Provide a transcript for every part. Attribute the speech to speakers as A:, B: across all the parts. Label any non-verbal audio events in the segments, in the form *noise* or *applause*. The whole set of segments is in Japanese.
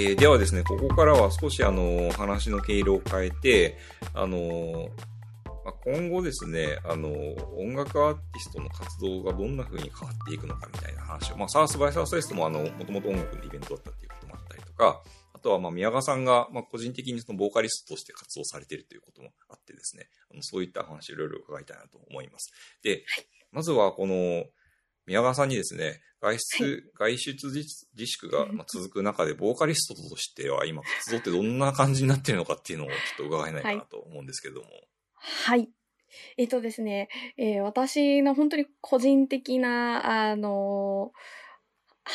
A: えー、ではですね、ここからは少しあの、話の毛色を変えて、あの、まあ、今後ですね、あの、音楽アーティストの活動がどんな風に変わっていくのかみたいな話を、まあ、サースバイサースフェストもあの、もともと音楽のイベントだったっていうこともあったりとか、あとは、ま、宮川さんが、ま、個人的にそのボーカリストとして活動されているということもあってですね、あのそういった話をいろいろ伺いたいなと思います。で、はい、まずはこの、宮川さんにですね、外出、はい、外出自粛が *laughs* 続く中で、ボーカリストとしては今活動ってどんな感じになっているのかっていうのをちょっと伺えないかなと思うんですけども。
B: はい。えっとですね、えー、私の本当に個人的な、あのー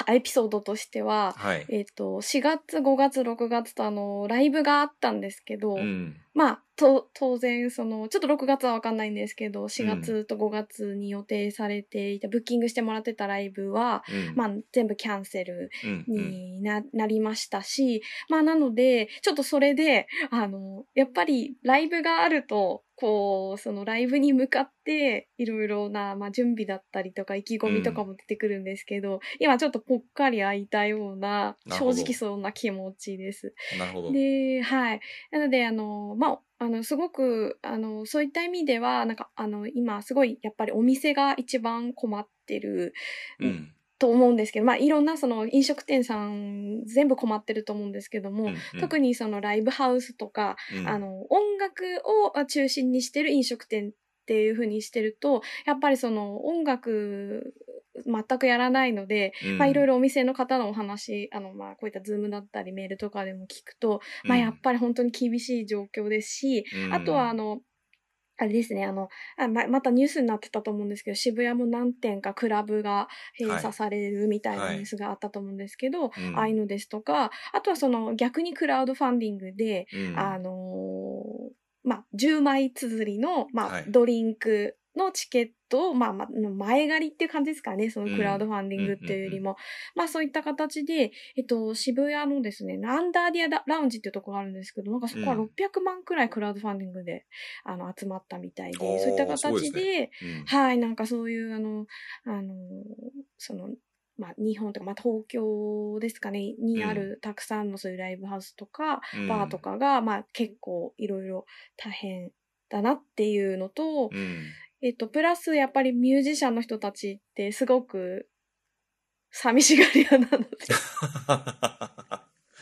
B: エピソードとしては、はい、えっ、と、4月、5月、6月とあの、ライブがあったんですけど、うん、まあ、と、当然、その、ちょっと6月はわかんないんですけど、4月と5月に予定されていた、うん、ブッキングしてもらってたライブは、うん、まあ、全部キャンセルにな,、なりましたし、まあ、なので、ちょっとそれで、あの、やっぱりライブがあると、こう、そのライブに向かって、いろいろな、まあ、準備だったりとか、意気込みとかも出てくるんですけど、うん、今ちょっとぽっかり空いたような、正直そんな気持ちです。
A: なるほど。
B: で、はい。なので、あの、まあ、あの、すごく、あの、そういった意味では、なんか、あの、今、すごい、やっぱりお店が一番困ってる、うん、と思うんですけど、まあ、いろんなその飲食店さん全部困ってると思うんですけども、うんうん、特にそのライブハウスとか、うん、あの、音楽を中心にしてる飲食店っていう風にしてると、やっぱりその音楽全くやらないので、うん、まあいろいろお店の方のお話、あのまあこういったズームだったりメールとかでも聞くと、うん、まあやっぱり本当に厳しい状況ですし、うん、あとはあの、あれですね、あの、あま、またニュースになってたと思うんですけど、渋谷も何店かクラブが閉鎖されるみたいなニュースがあったと思うんですけど、はいはい、ああいうのですとか、あとはその逆にクラウドファンディングで、あのー、まあ、10枚綴りの、まあ、はい、ドリンクのチケットを、まあ、ま、前借りっていう感じですかね。そのクラウドファンディングっていうよりも。まあ、そういった形で、えっと、渋谷のですね、アンダーディアラウンジっていうところがあるんですけど、なんかそこは600万くらいクラウドファンディングで、あの、集まったみたいで、そういった形で、でね。うん、はい、なんかそういう、あの、あの、その、まあ、日本とか、まあ、東京ですかね、にあるたくさんのそういうライブハウスとか、うん、バーとかが、まあ、結構いろいろ大変だなっていうのと、うん、えっと、プラスやっぱりミュージシャンの人たちってすごく寂しがり屋なので。*laughs*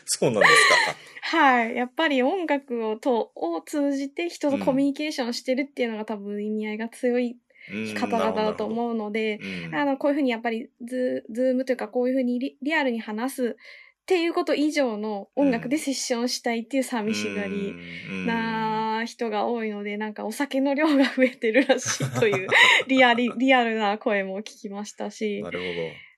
A: そうなんです
B: か。はい。やっぱり音楽をとを通じて人とコミュニケーションしてるっていうのが多分意味合いが強い方々だと思うので、あの、こういうふうにやっぱりズ、ズームというかこういうふうにリリアルに話すっていうこと以上の音楽でセッションしたいっていう寂しがりな人が多いので、なんかお酒の量が増えてるらしいという *laughs* リアリリアルな声も聞きましたし。
A: なるほど。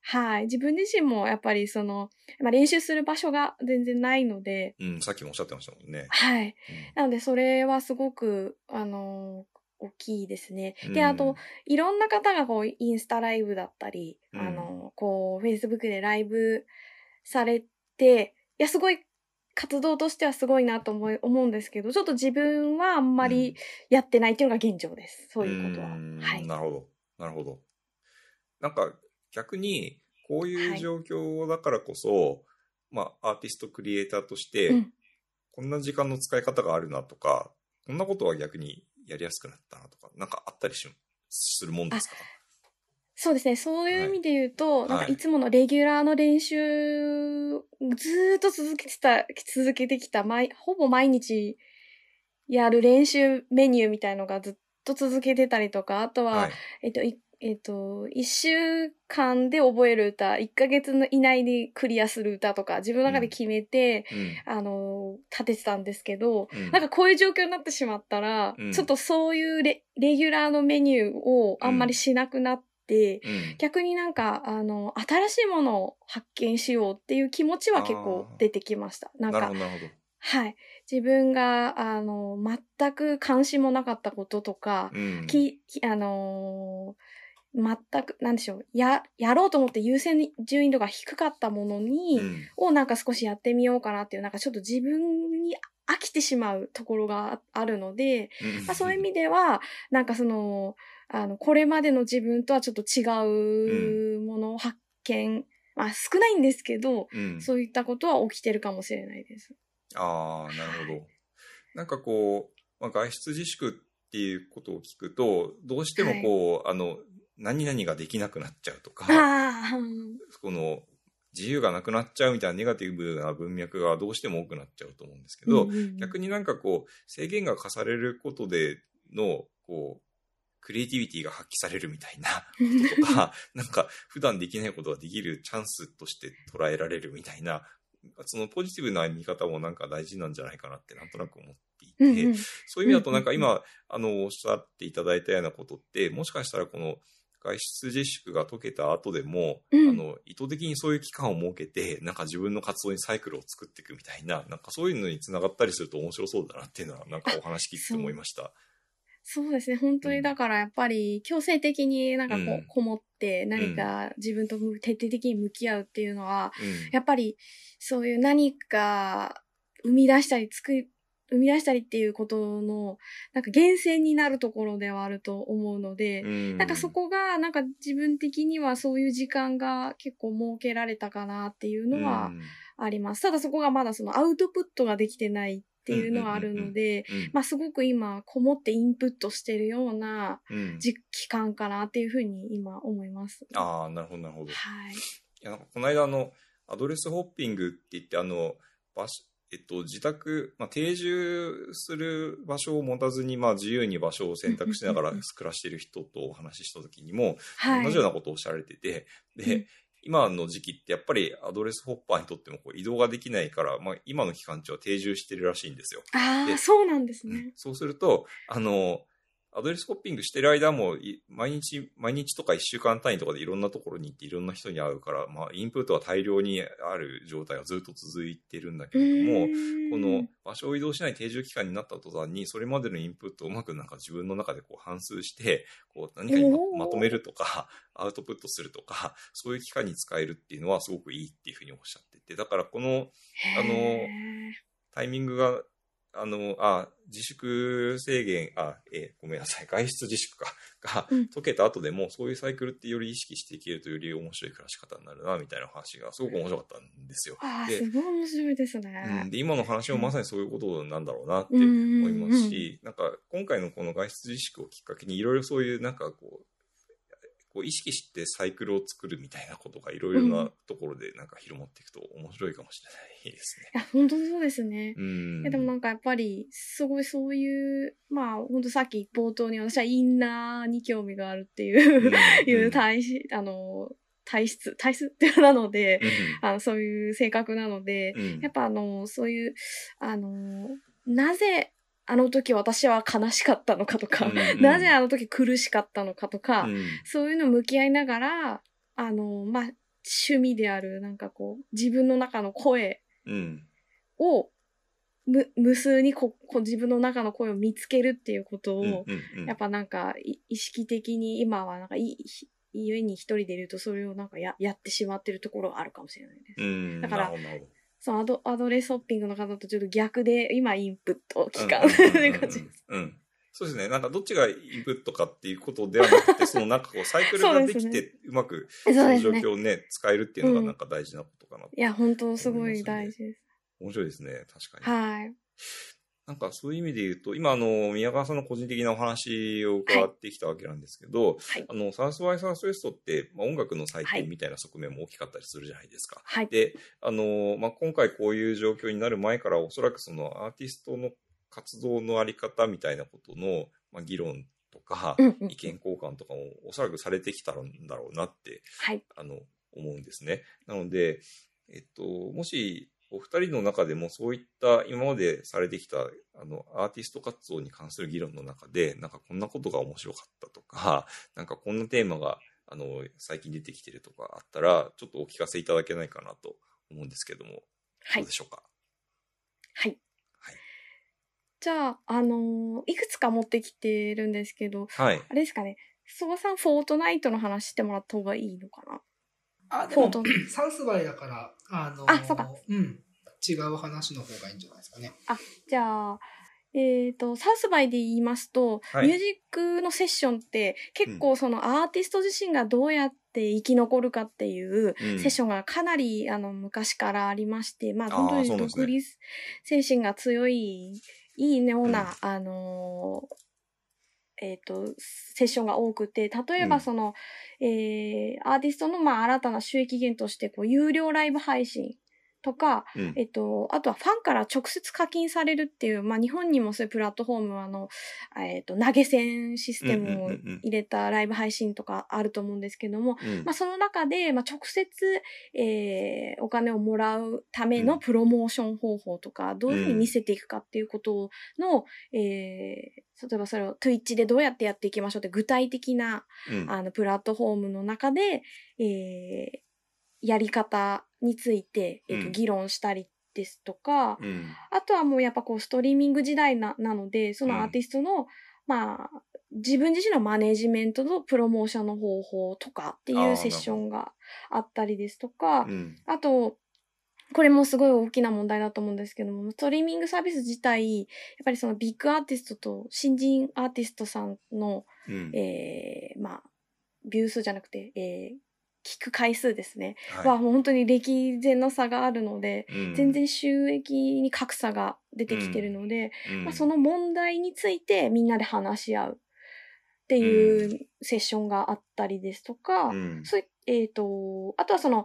B: はい。自分自身もやっぱりその、まあ、練習する場所が全然ないので。
A: うん、さっきもおっしゃってましたもんね。
B: はい。うん、なのでそれはすごく、あの大きいですね。で、あと、いろんな方がこう、インスタライブだったり、うん、あの、こう、フェイスブックでライブされて、いや、すごい活動としてはすごいなと思い思うんですけど、ちょっと自分はあんまりやってないっていうのが現状です。そういうことは。はい。
A: なるほど。なるほど。なんか逆に、こういう状況だからこそ、はい、まあ、アーティストクリエイターとして、うん、こんな時間の使い方があるなとか、こんなことは逆にやりやすくなったなとか、なんかあったりしするもんですか？
B: そうですね。そういう意味で言うと、はい、なんかいつものレギュラーの練習、ずっと続けてた、続けてきた、毎、ほぼ毎日やる練習メニューみたいのがずっと続けてたりとか、あとは、はい、えっと、えっと、一週間で覚える歌、一ヶ月以内にクリアする歌とか、自分の中で決めて、うん、あの、立ててたんですけど、うん、なんかこういう状況になってしまったら、うん、ちょっとそういうレレギュラーのメニューをあんまりしなくなって、、うん、逆になんか、あの、新しいものを発見しようっていう気持ちは結構出てきました。なんか、はい。自分が、あの、全く関心もなかったこととか、うん、き、あのー、全く、なんでしょう、や、やろうと思って優先順位度が低かったものに、うん、をなんか少しやってみようかなっていう、なんかちょっと自分に飽きてしまうところがあるので、まあ、そういう意味では、なんかその、あの、これまでの自分とはちょっと違うものを発見、まあ少ないんですけど、
A: うん。
B: そういったことは起きてるかもしれないです。
A: ああ、なるほど。なんかこう、まあ、外出自粛っていうことを聞くと、どうしてもこう、あの、何々ができなくなっちゃうとか、*laughs* この、自由がなくなっちゃうみたいなネガティブな文脈がどうしても多くなっちゃうと思うんですけど、
B: うんうんうん
A: 逆になんかこう、制限が課されることでの、こう、クリエイティビティが発揮されるみたいな *laughs* こととか、なんか普段できないことができるチャンスとして捉えられるみたいな、そのポジティブな見方もなんか大事なんじゃないかなってなんとなく思っていて、
B: うんうん
A: そういう意味だとなんか
B: うん。
A: 今、あの、おっしゃっていただいたようなことって、もしかしたらこの外出自粛が解けた後でも、
B: うん。
A: あの、意図的にそういう期間を設けて、なんか自分の活動にサイクルを作っていくみたいな、なんかそういうのにつながったりすると面白そうだなっていうのは、なんかお話聞いてて思いました。
B: そうですね。本当にだからやっぱり強制的になんかこう、
A: うん
B: こもって何か自分とむ徹底的に向き合うっていうのは、
A: うん。
B: やっぱりそういう何か生み出したり作り、生み出したりっていうことの、なんか源泉になるところではあると思うので、
A: うん
B: なんかそこが、なんか自分的にはそういう時間が結構設けられたかなっていうのはあります。ただそこがまだそのアウトプットができてないっていうのはあるので、
A: うん、
B: まあすごく今、こもってインプットしてるような
A: うん
B: 時期間かなっていうふうに今思います。
A: ああ、なるほど、なるほど。い
B: はい。
A: や、なんかこの間、あの、アドレスホッピングって言って、あの、場所、えっと、自宅、まあ、定住する場所を持たずに、まあ、自由に場所を選択しながら
B: うんうんうん
A: 暮らしている人とお話しした時にも、
B: はい。
A: 同じようなことをおっしゃられてて、で、
B: うん
A: 今の時期ってやっぱりアドレスホッパーにとってもこう移動ができないから、まあ、今の期間中は定住してるらしいんですよ。で
B: ああ、そうなんですね。
A: そうすると、あの、アドレスホッピングしてる間も、い毎日、毎日とか一週間単位とかでいろんなところに行っていろんな人に会うから、まあ、インプットは大量にある状態がずっと続いてるんだけれども、この場所を移動しない定住期間になった途端に、それまでのインプットをうまくなんか自分の中でこう反数して、こう何かにまとめるとか、アウトプットするとか、そういう期間に使えるっていうのはすごくいいっていうふうにおっしゃってて、だからこのあの
B: へ
A: タイミングが、あの、あ、自粛制限、あ、えーごめんなさい、*laughs* 外出自粛か、*laughs* が
B: うん。
A: 解けた後でも、そういうサイクルってより意識していけるとより面白い暮らし方になるな、みたいな話がすごく面白かったんですよ。
B: ーあ
A: す
B: ごい面白いです
A: うん、
B: ね。
A: で、今の話もまさにそういうことなんだろうなって
B: うん
A: 思いますし、なんか今回のこの外出自粛をきっかけにいろいろそういうなんかこう、こう意識してサイクルを作るみたいなことがいろいろなところでなんか広まっていくと面白いかもしれないですね。*laughs*
B: いや、本当にそうですね。
A: うん。
B: でもなんかやっぱり、すごいそういう、まあ、本当さっき冒頭に私はインナーに興味があるっていう、いう体し、あの、体質、体質ってなので、あのそういう性格なので、
A: うんうん
B: やっぱあの、そういう、あの、なぜあの時私は悲しかったのかとか、
A: うんうん。
B: なぜあの時苦しかったのかとか、
A: うん。
B: そういうの向き合いながら、あの、まあ、趣味である、なんかこう、自分の中の声
A: うん。
B: を、む、無数にここ自分の中の声を見つけるっていうことを、
A: うんうんうん。
B: やっぱなんかい意識的に今はなんかいい家に一人でいるとそれをなんかややってしまってるところがあるかもしれないです。
A: うん。
B: だからそのアドアドレスホッピングの方とちょっと逆で今インプット期間
A: うんうんうん
B: って感じです。
A: うんうんそうですね。なんかどっちがインプットかっていうことではなくて、そのなんかこうサイクルができてうまく
B: そ
A: の。状況をね、使えるっていうのがなんか大事なことかなと。
B: いや、本当すごい大事です。
A: 面白いですね。確かに。
B: はい。
A: なんかそういう意味で言うと、今あの、宮川さんの個人的なお話を伺ってきたわけなんですけど、
B: はい。
A: あの、サウスバイサウスウエストって、まあ、音楽の祭典みたいな側面も大きかったりするじゃないですか。
B: はい。
A: で、あの、まあ、今回こういう状況になる前から、おそらくそのアーティストの活動のあり方みたいなことの、まあ、議論とか、
B: うんうん
A: 意見交換とかもおそらくされてきたんだろうなって、
B: はい。
A: あの、思うんですね。なので、えっと、もし、お二人の中でもそういった今までされてきたあのアーティスト活動に関する議論の中でなんかこんなことが面白かったとか *laughs* なんかこんなテーマがあの最近出てきてるとかあったらちょっとお聞かせいただけないかなと思うんですけども、
B: はい。
A: どうで。しょうか？
B: はい。
A: はい。
B: じゃあ、あのーいくつか持ってきてるんですけど、
A: はい。
B: あれですかね、曽我さん、フォートナイトの話してもらった方がいいのかな？
C: あ、でも
B: フォート、
C: サウスバイだから、あの
B: あそうか
C: うん。違う話の方がいいんじゃないですかね。
B: じゃあ、えっ、と、サウスバイで言いますと、
A: はい。
B: ミュージックのセッションって結構そのアーティスト自身がどうやっって生き残るかっていうセッションがかなり、あの、昔からありまして、まあ、本当に独立精神が強い、いいような、あのえっ、ー、と、セッションが多くて、例えばその、うん、えー、アーティストのまあ新たな収益源として、こう、有料ライブ配信とか、うん、えっと、あとはファンから直接課金されるっていう、まあ日本にもそういうプラットフォーム、あの、えっと、投げ銭システムを入れたライブ配信とかあると思うんですけども、うん、まあその中で、まあ直接、えー、お金をもらうためのプロモーション方法とか、どういうふうに見せていくかっていうことの、えー、例えばそれを Twitch でどうやってやっていきましょうって具体的な、うん、あのプラットフォームの中で、えー、やり方について、えっと、議論したりですとか、うん、あとはもうやっぱこうストリーミング時代ななので、そのアーティストの、うん、まあ、自分自身のマネジメントとプロモーションの方法とかっていうセッションがあったりですとか、うん、あと、これもすごい大きな問題だと思うんですけども、ストリーミングサービス自体、やっぱりそのビッグアーティストと新人アーティストさんの、うん、えー、まあ、ビュー数じゃなくて、えー、聞く回数ですね、はい、はもう本当に歴然の差があるので、うん、全然収益に格差が出てきてるので、うん、まあ、その問題についてみんなで話し合うっていうセッションがあったりですとか、うん、そうえっ、ー、と、あとはその、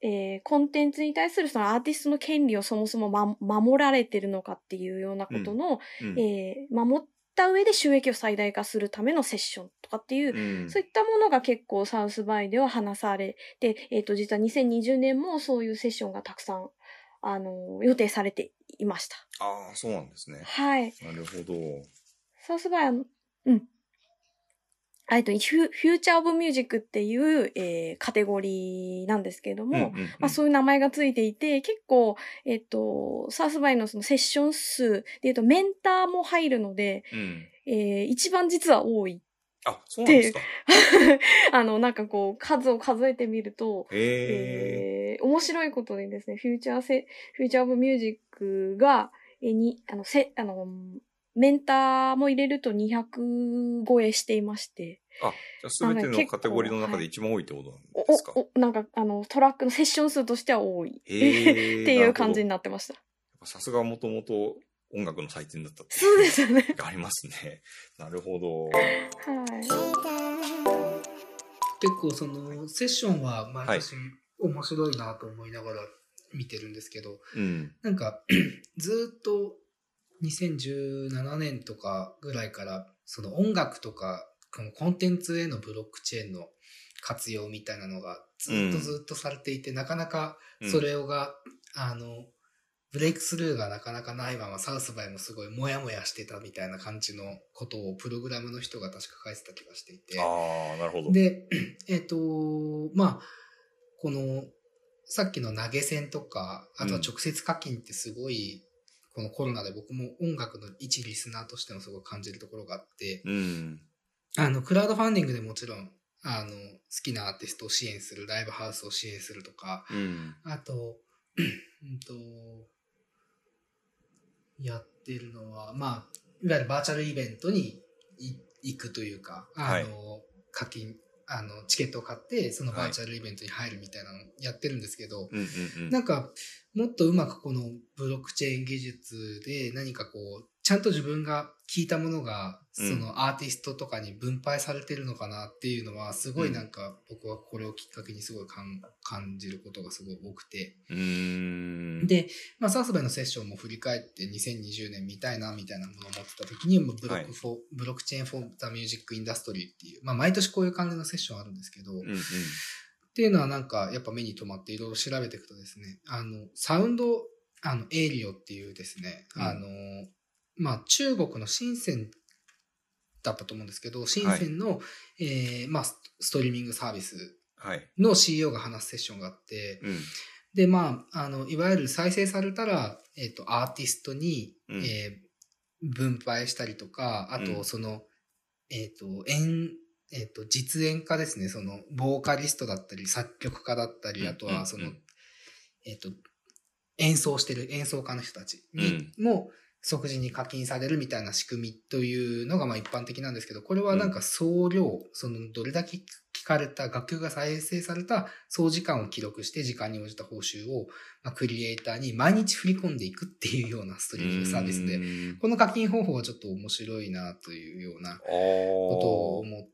B: えー、コンテンツに対するそのアーティストの権利をそもそも、ま、守られてるのかっていうようなことの、うん、えー、守った上で収益を最大化するためのセッションとかっていう、うん、そういったものが結構サウスバイでは話されて、えっ、ー、と、実は2020年もそういうセッションがたくさん、あの、予定されていました。
A: ああ、そうなんですね。
B: はい。
A: なるほど。
B: サウスバイは、うん。と、フューチャーオブミュージックっていう、えー、カテゴリーなんですけれども、そういう名前がついていて、結構、えっと、 South by のそのセッション数で言うとメンターも入るので、うん、えー、一番実は多い。
A: あ、そうなんですか。*laughs*
B: あの、なんかこう、数を数えてみると、えー、面白いことにですね、 Future せ、Future of Music が、えに、あの、せ、あの、メンターも入れると200超えしていまして。
A: あ、じゃあ全てのカテゴリーの中で一番多いってことなんですか、
B: はい、おおなんか、あの、トラックのセッション数としては多い。えー、*laughs* っていう感じになってました。
A: さすがもともと音楽の祭典だったって
B: そうですよね。
A: ありますね。*laughs* なるほど。はい。
C: 結構その、セッションは毎年面白いなと思いながら見てるんですけど、はい、なんか、*clears throat* ずっと2017年とかぐらいから、その音楽とか、このコンテンツへのブロックチェーンの活用みたいなのがずっとずっとされていて、うん、なかなかそれをが、うん、あの、ブレイクスルーがなかなかないままサウスバイもすごいモヤモヤしてたみたいな感じのことをプログラムの人が確か書いてた気がしていて。
A: ああ、なるほど。
C: で、えっ、ー、と、まあ、この、さっきの投げ銭とか、あとは直接課金ってすごいこのコロナで僕も音楽の一リスナーとしてもすごい感じるところがあって、
A: うん、
C: あの、クラウドファンディングでもちろん、あの、好きなアーティストを支援する、ライブハウスを支援するとか、
A: うん、
C: あと、*clears throat* うんと、やってるのは、まあ、いわゆるバーチャルイベントに行くというか、あの、はい、課金、あの、チケットを買って、そのバーチャルイベントに入るみたいなのをやってるんですけど、なんか、もっとうまくこのブロックチェーン技術で何かこう、ちゃんと自分が聞いたものが、そのアーティストとかに分配されてるのかなっていうのは、すごいなんか僕はこれをきっかけにすごい感じることがすごい多くて。で、まあ South by のセッションも振り返って2020年見たいなみたいなものを持ってた時に、 Block for、はい、 Blockchain for the Music Industry っていう、まあ毎年こういう感じのセッションあるんですけど、
A: うんうん。
C: っていうのはなんかやっぱ目に留まっていろいろ調べていくとですね、あの、サウンド、あの、エイリオっていうですね、うん、あの、まあ、中国の深センだったと思うんですけど、深センの、はい、えー、まあ、ストリーミングサービスの CEO が話すセッションがあって、
A: うん、
C: で、まあ、あの、いわゆる再生されたら、えっ、ー、と、アーティストに、うん、えー、分配したりとか、あと、その、えっ、と、演、えっ、ー、と、実演家ですね。その、ボーカリストだったり、作曲家だったり、あとは、その、えっ、ー、と、演奏してる演奏家の人たちにも、即時に課金されるみたいな仕組みというのがまあ一般的なんですけど、これはなんか総量、そのどれだけ聞かれた、楽曲が再生された総時間を記録して時間に応じた報酬を、まあ、クリエイターに毎日振り込んでいくっていうようなストリーミングサービスで、この課金方法はちょっと面白いなというようなことを思っ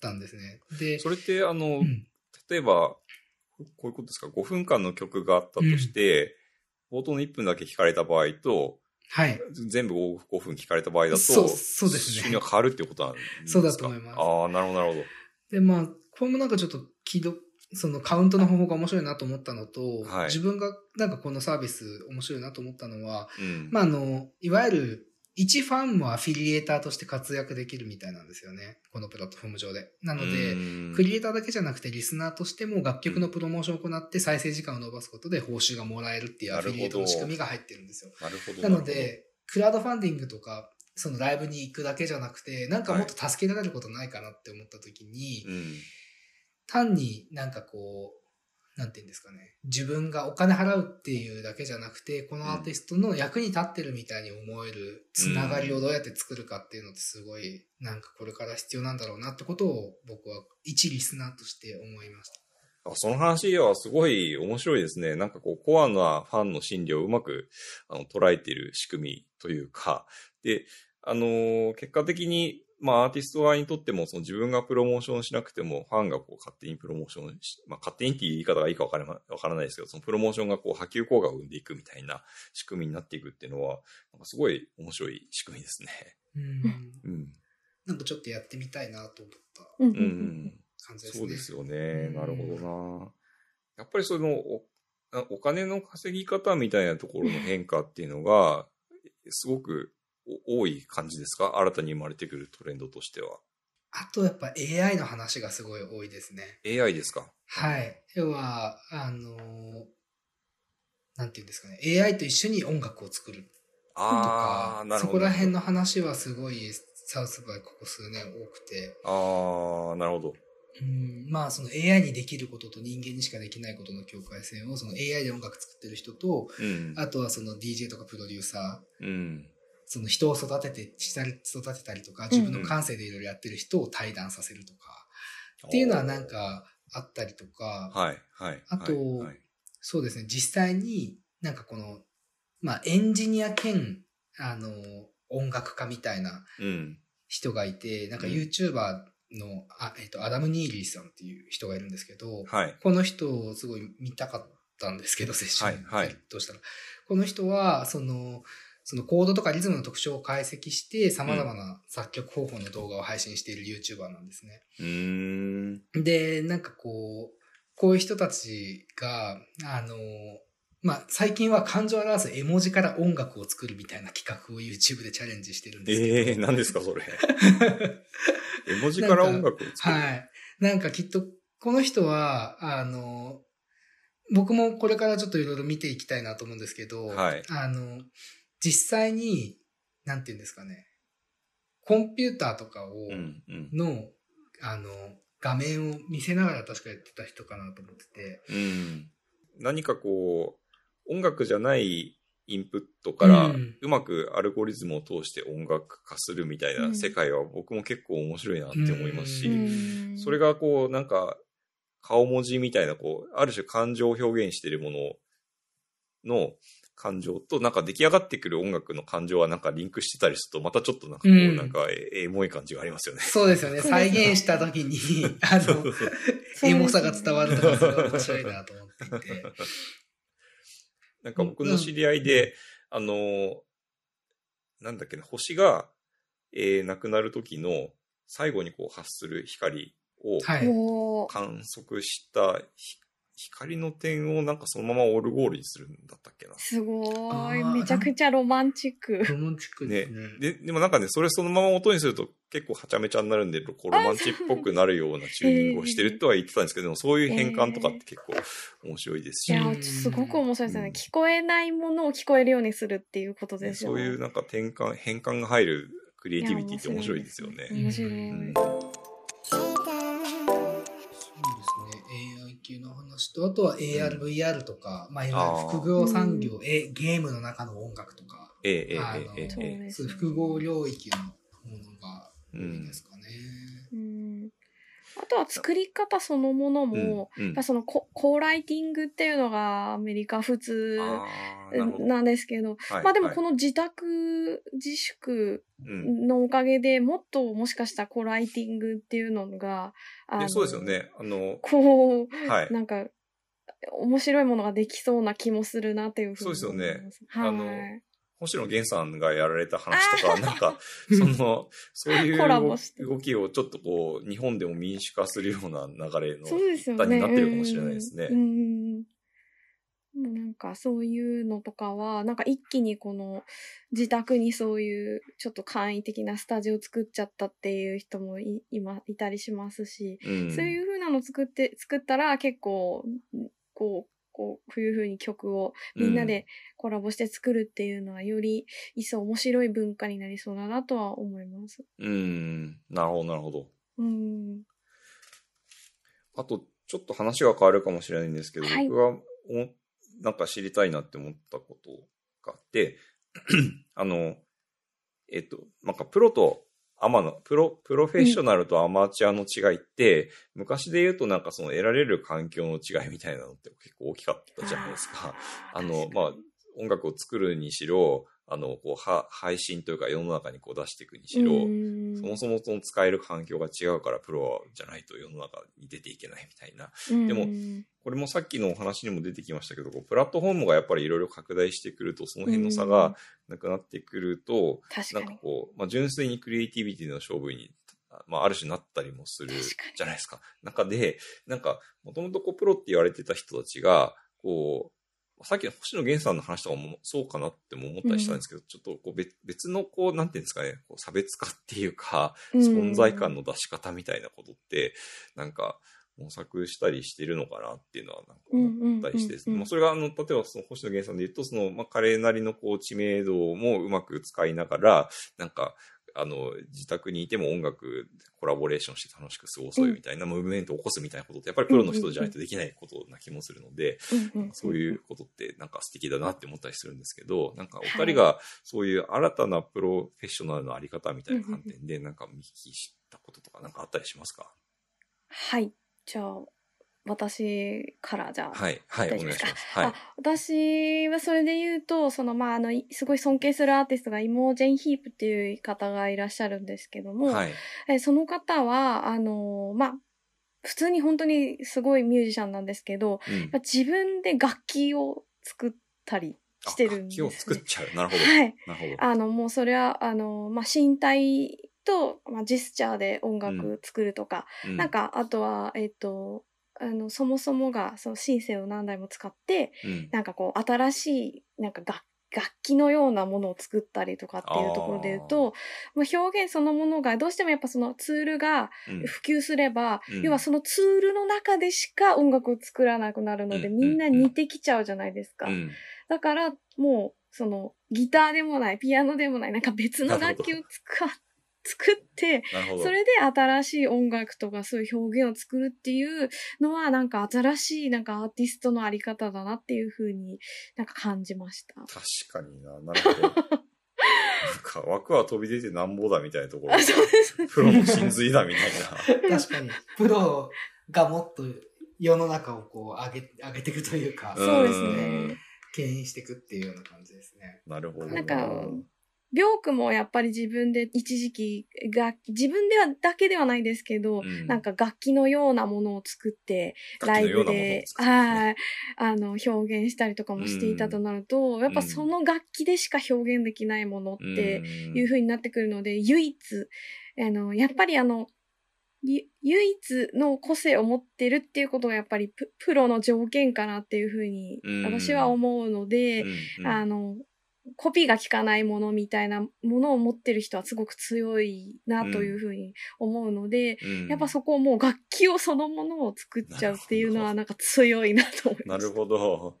C: たんですね。で、
A: それってあの、うん、例えば、こういうことですか ?5 分間の曲があったとして、うん、冒頭の1分だけ聞かれた場合と、
C: はい。
A: 全部 5, 5分聞かれた場合だと、
C: そう、そうですね。
A: 収入が変わるってことなんですか？
C: そうだと思います。
A: ああ、なるほど、なるほど。
C: で、まあ、これもなんかちょっと、既読、そのカウントの方法が面白いなと思ったのと、はい、自分がなんかこのサービス面白いなと思ったのは、うん、まああの、いわゆる一ファンもアフィリエーターとして活躍できるみたいなんですよね。このプラットフォーム上で。なので、クリエイターだけじゃなくてリスナーとしても楽曲のプロモーションを行って再生時間を伸ばすことで報酬がもらえるっていうアフィリエートの仕組みが入ってるんですよ。
A: なるほど。
C: なので、クラウドファンディングとか、そのライブに行くだけじゃなくて、なんかもっと助けられることないかなって思った時に、はいうん、単になんかこう、なんていうんですかね、自分がお金払うっていうだけじゃなくて、このアーティストの役に立ってるみたいに思えるつながりをどうやって作るかっていうのってすごい、なんかこれから必要なんだろうなってことを僕は一リスナーとして思いました。
A: その話はすごい面白いですね。なんかこう、コアなファンの心理をうまくあの捉えている仕組みというか、で、あのー、結果的にまあ、アーティスト側にとっても、その自分がプロモーションしなくても、ファンがこう勝手にプロモーションし、まあ、勝手にっていう言い方がいいかわからわからないですけど、そのプロモーションがこう波及効果を生んでいくみたいな仕組みになっていくっていうのは、なんかすごい面白い仕組みですね。
C: うん。うん。なんかちょっとやってみたいなと思ったうん。感じですね。
A: そうですよね。なるほどな。やっぱりそのお、お金の稼ぎ方みたいなところの変化っていうのが、すごく多い感じですか？新たに生まれてくるトレンドとしては。
C: あとやっぱ AI の話がすごい多いですね。
A: AI ですか？
C: はい。要は、あのなんていうんですかね。AI と一緒に音楽を作る。
A: ああ、なる
C: ほど。そこら辺の話はすごいサウスバイここ数年多くて。
A: ああ、なるほど。
C: うん、まあその AI にできることと人間にしかできないことの境界線をその AI で音楽作ってる人と、うん、あとはその DJ とかプロデューサ
A: ー、うん、
C: その人を育てて、したり、育てたりとか、自分の感性でいろいろやってる人を対談させるとか、っていうのはなんかあったりとか、
A: はい、はい。
C: あと、そうですね、実際になんかこの、まあエンジニア兼、あの、音楽家みたいな人がいて、なんか YouTuber の、あえっ、と、 Adam Neely さんっていう人がいるんですけど、
A: はい、
C: この人をすごい見たかったんですけど、*laughs* セッション、はい、はい、どうしたら。この人は、その、そのコードとかリズムの特徴を解析して、様々な作曲方法の動画を配信している YouTuber なんですね。で、なんかこう、こういう人たちが、あの、まあ、最近は感情を表す絵文字から音楽を作るみたいな企画を YouTube でチャレンジしてるんですけど。え
A: えー、何ですかそれ。*laughs* 絵文字から音楽を作る
C: はい。なんかきっと、この人は、あの、僕もこれからちょっといろいろ見ていきたいなと思うんですけど、
A: はい、
C: あの、実際に、なんて言うんですかね、コンピューターとかを、
A: うんうん、
C: の、あの、画面を見せながら確かやってた人かなと思ってて。
A: うん、何かこう、音楽じゃないインプットから、うまくアルゴリズムを通して音楽化するみたいな世界は僕も結構面白いなって思いますし、うん、それがこう、なんか、顔文字みたいな、こう、ある種感情を表現しているものの、感情と、なんか出来上がってくる音楽の感情はなんかリンクしてたりすると、またちょっとなんかこう、うん、なんかエモい感じがありますよね。
C: そうですよね。再現した時に、あの、*laughs* エモさが伝わるとかすごい面白いなと思っていて。
A: なんか僕の知り合いで、うん、あの、なんだっけな、星が、えー、亡くなる時の最後にこう発する光を観測した光の点をなんかそのままオルゴールにするんだったっけな。
B: すごい。めちゃくちゃロマンチック。
C: ロマンチックですね。
A: ねで、でもなんかね、それそのまま音にすると結構はちゃめちゃになるんで、こうロマンチックっぽくなるようなチューニングをしてるとは言ってたんですけど、でもそういう変換とかって結構面白いですし。い
B: や、すごく面白いですよね、うん。聞こえないものを聞こえるようにするっていうことですよ
A: ね。そういうなんか転換、変換が入るクリエイティビティって面白いですよね。
B: 面白い。うん
C: 球の話と、あとは AR、VR とか、まあ、いわゆる複合産業、えゲームの中の音楽とか、
A: ええ
C: あの、えそう複合領域のものが多いですかね。
B: うん。あとは作り方そのものも、うんうん、そのココーライティングっていうのがアメリカ普通なんですけど、どまあでもこの自宅自粛のおかげでもっともしかしたらコーライティングっていうのが、
A: あそうですよね。あの、
B: こう、はい、なんか、面白いものができそうな気もするなっていうふ
A: うにそうですよね。はい、あの、星野源さんがやられた話とか、なんか、*laughs* その、そういう動きをちょっとこう、日本でも民主化するような流れの、そうですよね。になってるかもしれないですね。うん。
B: なんかそういうのとかは、なんか一気にこの自宅にそういうちょっと簡易的なスタジオを作っちゃったっていう人もい今いたりしますし、うん、そういう風なの作って、作ったら結構、こう、こう、いう風に曲をみんなでコラボして作るっていうのは、より一層面白い文化になりそうだなとは思います。
A: うん、なるほど、なるほど。
B: うん。
A: あと、ちょっと話が変わるかもしれないんですけど、はい、僕がなんか知りたいなって思ったことがあって、*clears throat* あの、えっと、なんかプロとアマの、プロ、プロフェッショナルとアマチュアの違いって、うん、昔で言うとなんかその得られる環境の違いみたいなのって結構大きかったじゃないですか。あの、まあ、音楽を作るにしろ、あの、こう、は、配信というか世の中にこう出していくにしろ、そもそもその使える環境が違うからプロじゃないと世の中に出ていけないみたいな。でも、これもさっきのお話にも出てきましたけど、プラットフォームがやっぱりいろいろ拡大してくると、その辺の差がなくなってくると、なんかこう、まあ、純粋にクリエイティビティの勝負にまあ、ある種なったりもするじゃないですか。中で、なんか、もともとこう、プロって言われてた人たちが、こう、さっきの星野源さんの話とかもそうかなっても思ったりしたんですけど、うん、ちょっとこう別別のこう、なんていうんですかね、こう差別化っていうか、存在感の出し方みたいなことって、なんか、模索したりしてるのかなっていうのはなんか思ったりして、まあそれがあの、例えばその星野源さんで言うと、その、まあ彼なりのこう知名度もうまく使いながら、なんか、あの、自宅にいても音楽、コラボレーションして楽しく過ごそうよみたいなムーブメントを起こすみたいなことって、やっぱりプロの人じゃないとできないことな気もするので、そういうことってなんか素敵だなって思ったりするんですけど、なんかお二人がそういう新たなプロフェッショナルのあり方みたいな観点で、なんか見聞きしたこととかなんかあったりしますか？
B: はい。じゃあ、私からじゃあ。
A: はい、はい、お願いします。はい。
B: 私はそれで言うと、その、まあ、あの、すごい尊敬するアーティストがイモージェン・ヒープっていう方がいらっしゃるんですけども、はい、えその方は、あの、まあ、普通に本当にすごいミュージシャンなんですけど、うん、自分で楽器を作ったりしてるんです、ね、
A: 楽器を作っちゃう。なるほど。
B: はい。なるほど。あの、もうそれは、あの、まあ、身体と、まあ、ジェスチャーで音楽作るとか、うん、なんか、あとは、えっ、ー、と、あの、そもそもが、そのシンセを何台も使って、うん、なんかこう、新しい、なんか楽楽器のようなものを作ったりとかっていうところで言うと、まあ、表現そのものがどうしてもやっぱそのツールが普及すれば、うん、要はそのツールの中でしか音楽を作らなくなるので、うん、みんな似てきちゃうじゃないですか。うん、だからもうそのギターでもないピアノでもないなんか別の楽器を使って、作って、それで新しい音楽とかそういう表現を作るっていうのは、なんか新しいなんかアーティストのあり方だなっていうふうになんか感じました。
A: 確かにな。なるほど。なんか枠は飛び出てなんぼだみたいなところ。*laughs*
B: そうです。
A: プロの真髄だみた
C: いな。確かに。プロがもっと世の中をこう上げ、上げていくというか。
B: そうですね。
C: 牽引していくっていうような感じですね。
A: なるほど。
B: なんか、ビョークもやっぱり自分で一時期楽器、自分ではだけではないですけど、うん、なんか楽器のようなものを作って、ライブで、はい、あの、表現したりとかもしていたとなると、うん、やっぱその楽器でしか表現できないものっていう風になってくるので、唯一、あの、やっぱりあの、唯一の個性を持ってるっていうことがやっぱりプロの条件かなっていうふうに私は思うので、あの、コピーが効かないものみたいなものを持ってる人はすごく強いなというふうに思うので、うん、やっぱそこをもう楽器をそのものを作っちゃうっていうのはなんか強いなと思い
A: ます。なるほど。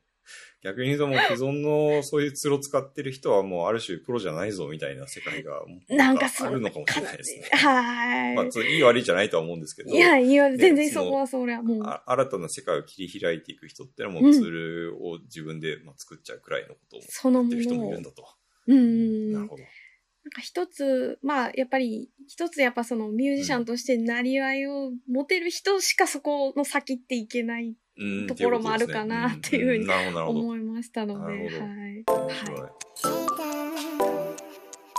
A: 逆に言うともう既存のそういうツールを使ってる人はもうある種プロじゃないぞみたいな世界がなんかあるのかもしれないですね。
B: はい。
A: まあ、いい悪いじゃないとは思うんですけど。
B: いや、いい悪い。全然そこはそれはもう。
A: 新たな世界を切り開いていく人ってのはもうツールを自分でまあ作っちゃうくらいのことを思ってる人もいるんだと。
B: うん。なるほど。なんか一つ、まあ、やっぱり、一つやっぱそのミュージシャンとしてなりわいを持てる人しかそこの先っていけないところもあるかなっていうふうに思いましたので、はい。はい。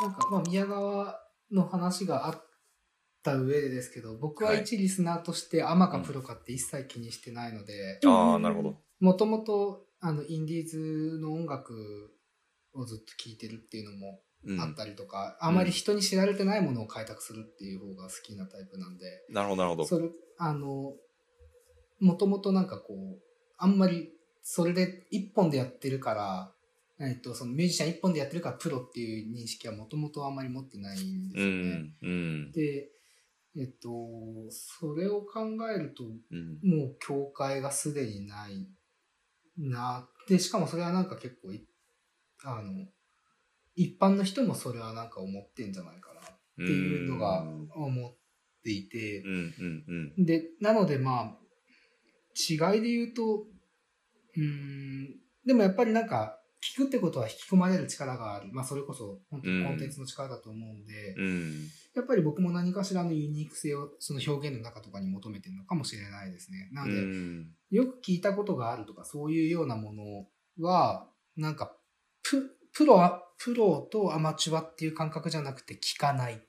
C: なんか、まあ、宮川の話があった上でですけど、僕は一リスナーとしてアマかプロかって一切気にしてないので、
A: ああ、なるほど。
C: もともと、あの、インディーズの音楽をずっと聴いてるっていうのもあったりとか、うん、あまり人に知られてないものを開拓するっていう方が好きなタイプなんで。
A: なるほど、なるほど。
C: それ、あの、もともとなんかこう、あんまりそれで一本でやってるから、えっと、そのミュージシャン一本でやってるからプロっていう認識はもともとあんまり持ってないんですよね。うんうん、で、えっと、それを考えると、うん、もう境界がすでにないな。で、しかもそれはなんか結構、あの、一般の人もそれはなんか思ってんじゃないかなっていうのが思っていて、で、なのでまあ、違いで言うと、うん、でもやっぱりなんか、聞くってことは引き込まれる力がある。まあそれこそ本当にコンテンツの力だと思うんで、うん、やっぱり僕も何かしらのユニーク性をその表現の中とかに求めてるのかもしれないですね。なので、うん、よく聞いたことがあるとかそういうようなものは、なんかプ、プロは、プロとアマチュアっていう感覚じゃなくて聞かない。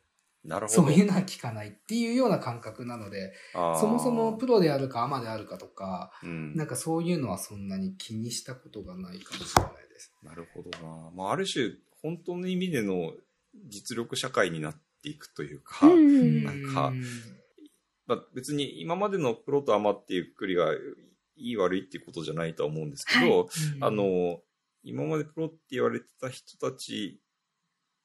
A: なるほど。
C: そういうのは聞かないっていうような感覚なので、そもそもプロであるかアマであるかとか、うん、なんかそういうのはそんなに気にしたことがないかもしれないです。
A: なるほどな。まあ、ある種、本当の意味での実力社会になっていくというか、うん、なんか、まあ、別に今までのプロとアマっていうくりがいい悪いっていうことじゃないとは思うんですけど、はい、あの、今までプロって言われてた人たち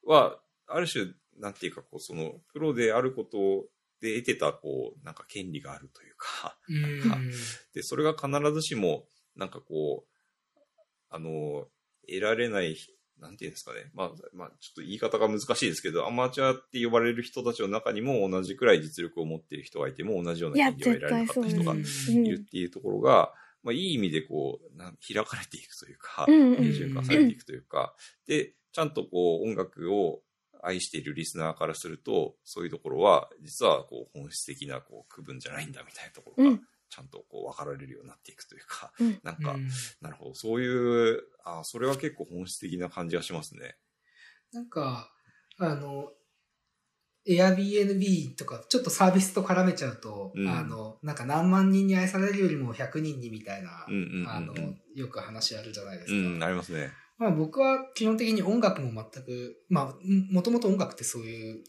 A: は、ある種、なんていうか、こう、その、プロであることで得てた、こう、なんか権利があるというか、*laughs* で、それが必ずしも、なんかこう、あの、得られない、なんていうんですかね。まあ、まあ、ちょっと言い方が難しいですけど、アマチュアって呼ばれる人たちの中にも同じくらい実力を持っている人がいても、同じような権利を得られなかった人がいるっていうところが、まあ、いい意味でこう、なん開かれていくというか、平準化されていくというか、で、ちゃんとこう、音楽を愛しているリスナーからすると、そういうところは、実はこう、本質的なこう区分じゃないんだみたいなところが、ちゃんとこう、分かられるようになっていくというか、うん、なんか、うん、なるほど、そういう、あそれは結構本質的な感じがしますね。
C: なんか、あの、Airbnb とか、ちょっとサービスと絡めちゃうと、うん、あの、なんか何万人に愛されるよりも100人にみたいな、あの、よく話あるじゃないですか。
A: うん、ありますね。
C: まあ僕は基本的に音楽も全く、まあ、もともと音楽ってそういう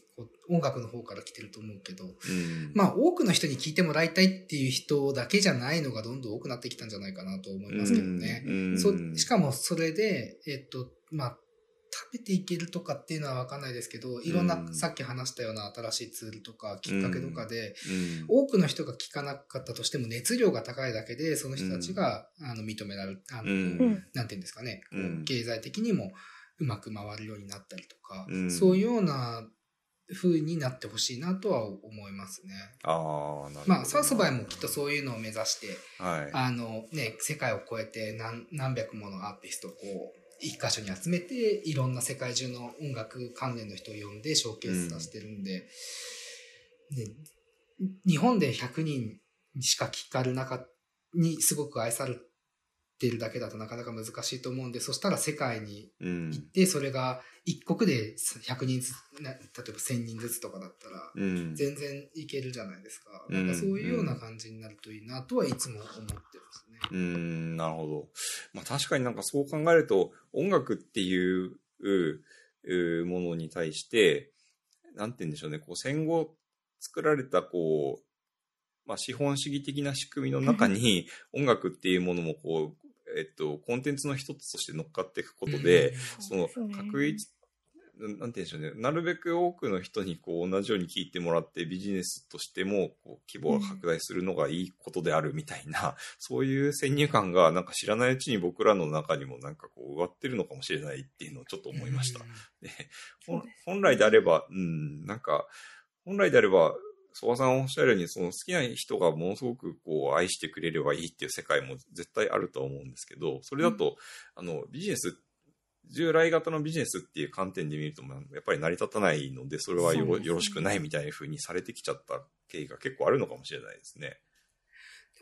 C: 音楽の方から来てると思うけど、うん、まあ多くの人に聞いてもらいたいっていう人だけじゃないのがどんどん多くなってきたんじゃないかなと思いますけどね。うん、そしかもそれで、えっと、まあ食べていけるとかっていうのはわかんないですけど、いろんな、さっき話したような新しいツールとかきっかけとかで、多くの人が聞かなかったとしても熱量が高いだけで、その人たちが、あの認められる、あの、なんていうんですかね、経済的にもうまく回るようになったりとか、そういうような風になってほしいなとは思いますね。
A: ああ、
C: なるほど。まあ、サウスバイもきっとそういうのを目指して、はい、あのね、世界を超えて何何百ものアーティストをこう、一箇所に集めて、いろんな世界中の音楽関連の人を呼んでショーケースさせてるんで、うん、日本で100人しか聞かれなかっにすごく愛されてるだけだとなかなか難しいと思うんで、そしたら世界に行って、それが一国で100人ずつ、例えば1000人ずつとかだったら、全然いけるじゃないですか。なんかそういうような感じになるといいなとはいつも思ってますね。
A: うん、なるほど。まあ確かになんかそう考えると、音楽っていうものに対して、なんて言うんでしょうね、こう戦後作られたこう、まあ、資本主義的な仕組みの中に *laughs* 音楽っていうものもこうえっと、コンテンツの一つとして乗っかっていくことで、その、確一、なんて言うんでしょうね。なるべく多くの人にこう同じように聞いてもらってビジネスとしてもこう規模が拡大するのがいいことであるみたいな、*laughs* そういう先入観がなんか知らないうちに僕らの中にもなんかこう植わってるのかもしれないっていうのをちょっと思いました。で本来であれば、うん、なんか、本来であれば曽我さんおっしゃるように、その好きな人がものすごくこう愛してくれればいいっていう世界も絶対あると思うんですけど、それだと、うん、あの、ビジネス従来型のビジネスっていう観点で見ると、やっぱり成り立たないので、それはよ,、よろしくないみたいな風にされてきちゃった経緯が結構あるのかもしれないですね。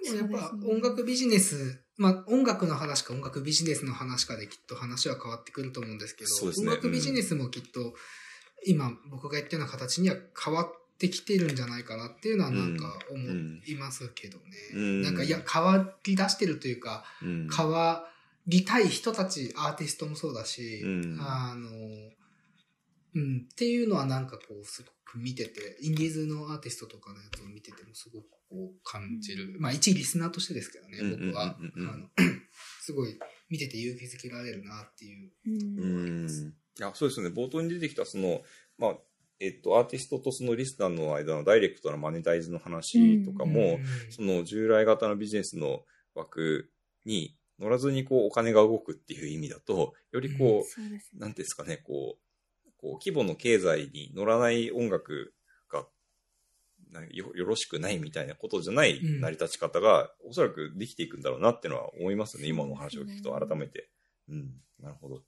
C: でもやっぱ音楽ビジネス、まあ音楽の話か音楽ビジネスの話かできっと話は変わってくると思うんですけど、ね、音楽ビジネスもきっと今僕が言ったような形には変わってきてるんじゃないかなっていうのはなんか思いますけどね。うん、なんかいや変わり出してるというか、うん、変わりたい人たち、アーティストもそうだし、うん、あの、うん、っていうのはなんかこう、すごく見てて、インディーズのアーティストとかのやつを見ててもすごくこう感じる。まあ一リスナーとしてですけどね、僕は。あの *laughs* すごい見てて勇気づけられるなっていう。
A: うん。いや、そうですね。冒頭に出てきたその、まあ、えっと、アーティストとそのリスナーの間のダイレクトなマネタイズの話とかも、その従来型のビジネスの枠に乗らずにこうお金が動くっていう意味だと、よりこう、うん、なんですかね、こう、こう規模の経済に乗らない音楽がよよろしくないみたいなことじゃない成り立ち方が、おそらくできていくんだろうなっていうのは思いますね、今の話を聞くと。改めて。うん、なるほど。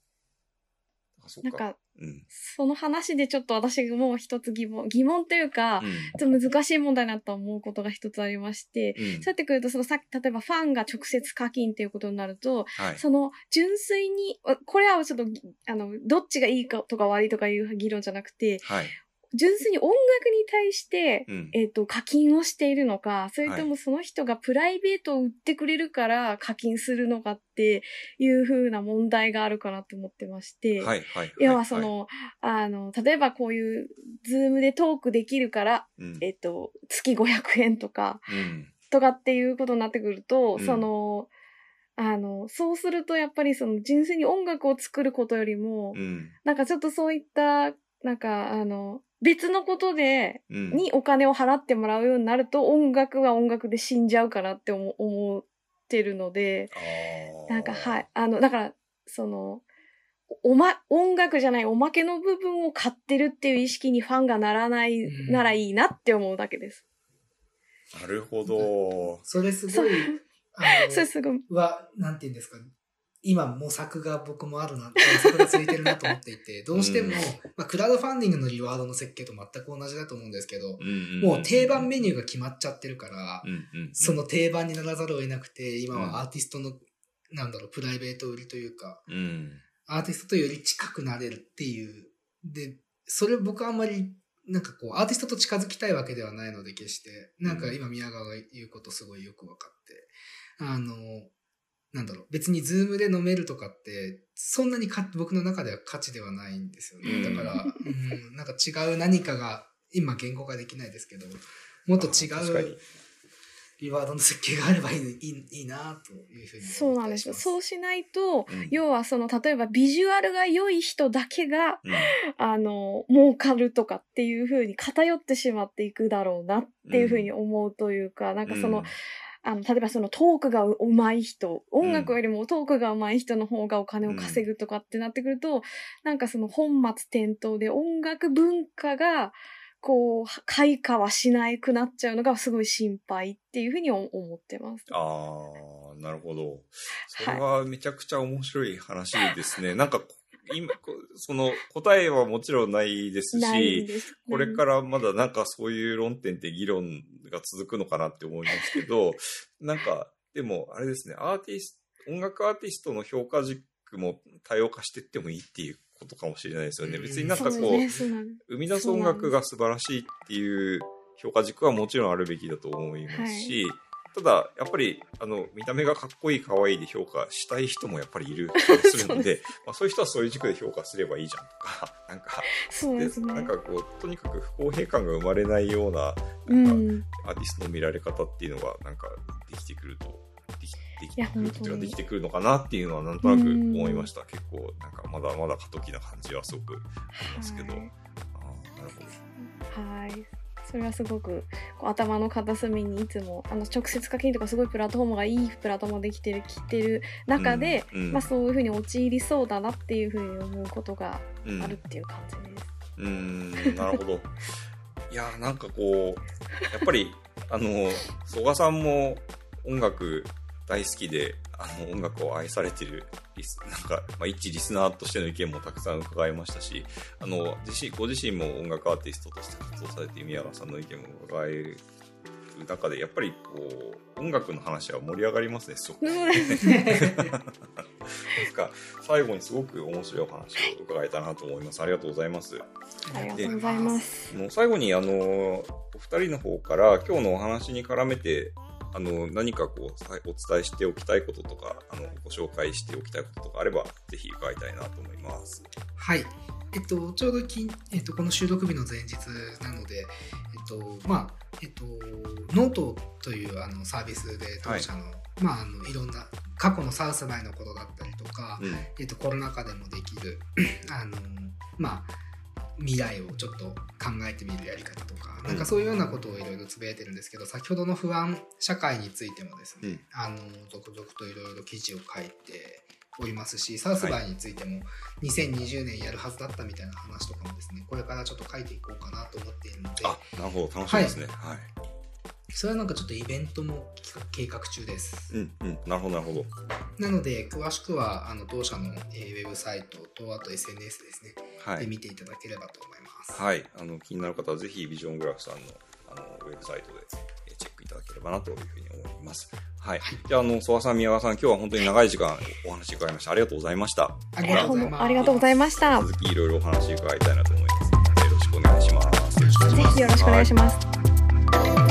B: なんか、うん、その話でちょっと私も一つ疑問、疑問というか、うん、ちょっと難しい問題だと思うことが一つありまして、うん、そうやってくると、そのさっき、例えばファンが直接課金っていうことになると、はい、その純粋に、これはちょっと、あの、どっちがいいかとか悪いとかいう議論じゃなくて、はい純粋に音楽に対して、うん、えっ、ー、と、課金をしているのか、それともその人がプライベートを売ってくれるから課金するのかっていうふうな問題があるかなと思ってまして、はい、はい。要はその、あの、例えばこういう、ズームでトークできるから、うん、えっ、ー、と、月500円とか、うん、とかっていうことになってくると、その、あの、そうするとやっぱりその純粋に音楽を作ることよりも、なんかちょっとそういった、なんかあの、別のことで、にお金を払ってもらうようになると、音楽は音楽で死んじゃうかなって思思ってるので、なんか、はい。あの、だから、その、おま、音楽じゃないおまけの部分を買ってるっていう意識にファンがならない、ならいいなって思うだけです。
A: なるほど。
C: それすごい、それすごい。は、なんて言うんですか。今模索が僕もあるな、模索がついてるなと思っていて、*laughs* どうしても、まあ、クラウドファンディングのリワードの設計と全く同じだと思うんですけど、もう定番メニューが決まっちゃってるから、その定番にならざるを得なくて、今はアーティストの、なんだろう、プライベート売りというか、アーティストとより近くなれるっていう。で、それ僕はあんまり、なんかこう、アーティストと近づきたいわけではないので、決して。なんか今宮川が言うことすごいよく分かって。あの、なんだろう、別にズームで飲めるとかって、そんなにか僕の中では価値ではないんですよね。だから、*laughs* うん、なんか違う何かが、今言語化できないですけど、もっと違うリワードの設計があればいいいいいなというふうに
B: そうなんですよ。そうしないと、うん、要はその、例えばビジュアルが良い人だけが、うん、*laughs* あの、儲かるとかっていうふうに偏ってしまっていくだろうなっていうふうに思うというか、うん、なんかその、あの、例えばそのトークが上手い人、音楽よりもトークが上手い人の方がお金を稼ぐとかってなってくると、うん、なんかその本末転倒で音楽文化が、こう、開花はしないくなっちゃうのがすごい心配っていうふうに思ってます。
A: ああ、なるほど。それはめちゃくちゃ面白い話ですね。はい、なんか、今、その答えはもちろんないですし、す。これからまだなんかそういう論点って議論が続くのかなって思いますけど、*laughs* なんか、でもあれですね、アーティスト、音楽アーティストの評価軸も多様化していってもいいっていうことかもしれないですよね。別になんかこう、生み出す音楽が素晴らしいっていう評価軸はもちろんあるべきだと思いますし、はいただ、やっぱり、あの、見た目がかっこいい、可愛いで評価したい人もやっぱりいる気がするので、*laughs* まあそういう人はそういう軸で評価すればいいじゃんとか、なんか、
B: そうですね。
A: なんかこう、とにかく不公平感が生まれないような、なんか、アーティストの見られ方っていうのが、なんか、できてくると、できできてくるというか、できてくるのかなっていうのは、なんとなく思いました。結構、なんか、まだまだ過渡期な感じはすごくありますけど、はい、ああ、なるほ
B: ど。はい。それはすごくこう頭の片隅にいつもあの直接課金とかすごいプラットフォームがいいプラットフォームできてるきてる中で、うんうん、まあ、そういうふうに陥りそうだなっていうふうに思うことがあるっていう感じです。
A: うん、うんなるほど。*laughs* いやなんかこうやっぱりあの曽我さんも音楽大好きで、あの、音楽を愛されてるリス、なんか、まあ、一リスナーとしての意見もたくさん伺いましたし、あの、自身、ご自身も音楽アーティストとして活動されている宮川さんの意見も伺える中で、やっぱりこう、音楽の話は盛り上がりますね、すごく。*laughs* ですか、最後にすごく面白いお話を伺えたなと思います。ありがとうございます。
B: ありがとうございます。
A: もう最後に、あの、お二人の方から今日のお話に絡めて、あの、何かこう、お伝えしておきたいこととか、あの、ご紹介しておきたいこととかあれば、ぜひ伺いたいなと思います。
C: はい。えっと、ちょうどき、えっと、この収録日の前日なので、えっと、まあ、えっと、ノートというあのサービスで当社の、はい、まあ、あの、いろんな、過去の South by のことだったりとか、うん、えっと、コロナ禍でもできる、*clears throat* あの、まあ、未来をちょっと考えてみるやり方とか、なんかそういうようなことをいろいろつぶやいてるんですけど、先ほどの不安社会についてもですね、うん、あの、続々といろいろ記事を書いておりますし、サウスバイについても2020年やるはずだったみたいな話とかもですね、これからちょっと書いていこうかなと思っているので。
A: あ、なるほど、楽しみですね。はい、はい
C: それはなんかちょっとイベントも計画中です。
A: うんうん、なるほどなるほど。
C: なので詳しくはあの当社の、えー、ウェブサイトとあと SNS ですね、はい、で見ていただければと思います。
A: はい、あの気になる方はぜひビジョングラフさんのあのウェブサイトでチェックいただければなというふうに思います。はい。はい、じゃあ、あの、曽我さん、宮川さん、今日は本当に長い時間お話伺いました。ありがとうございました。
C: ありがとうございます。
B: ありがとうございました。
A: 続きいろいろお話伺いたいなと思います。よろしくお願いします。
B: ぜひよろしくお願いします。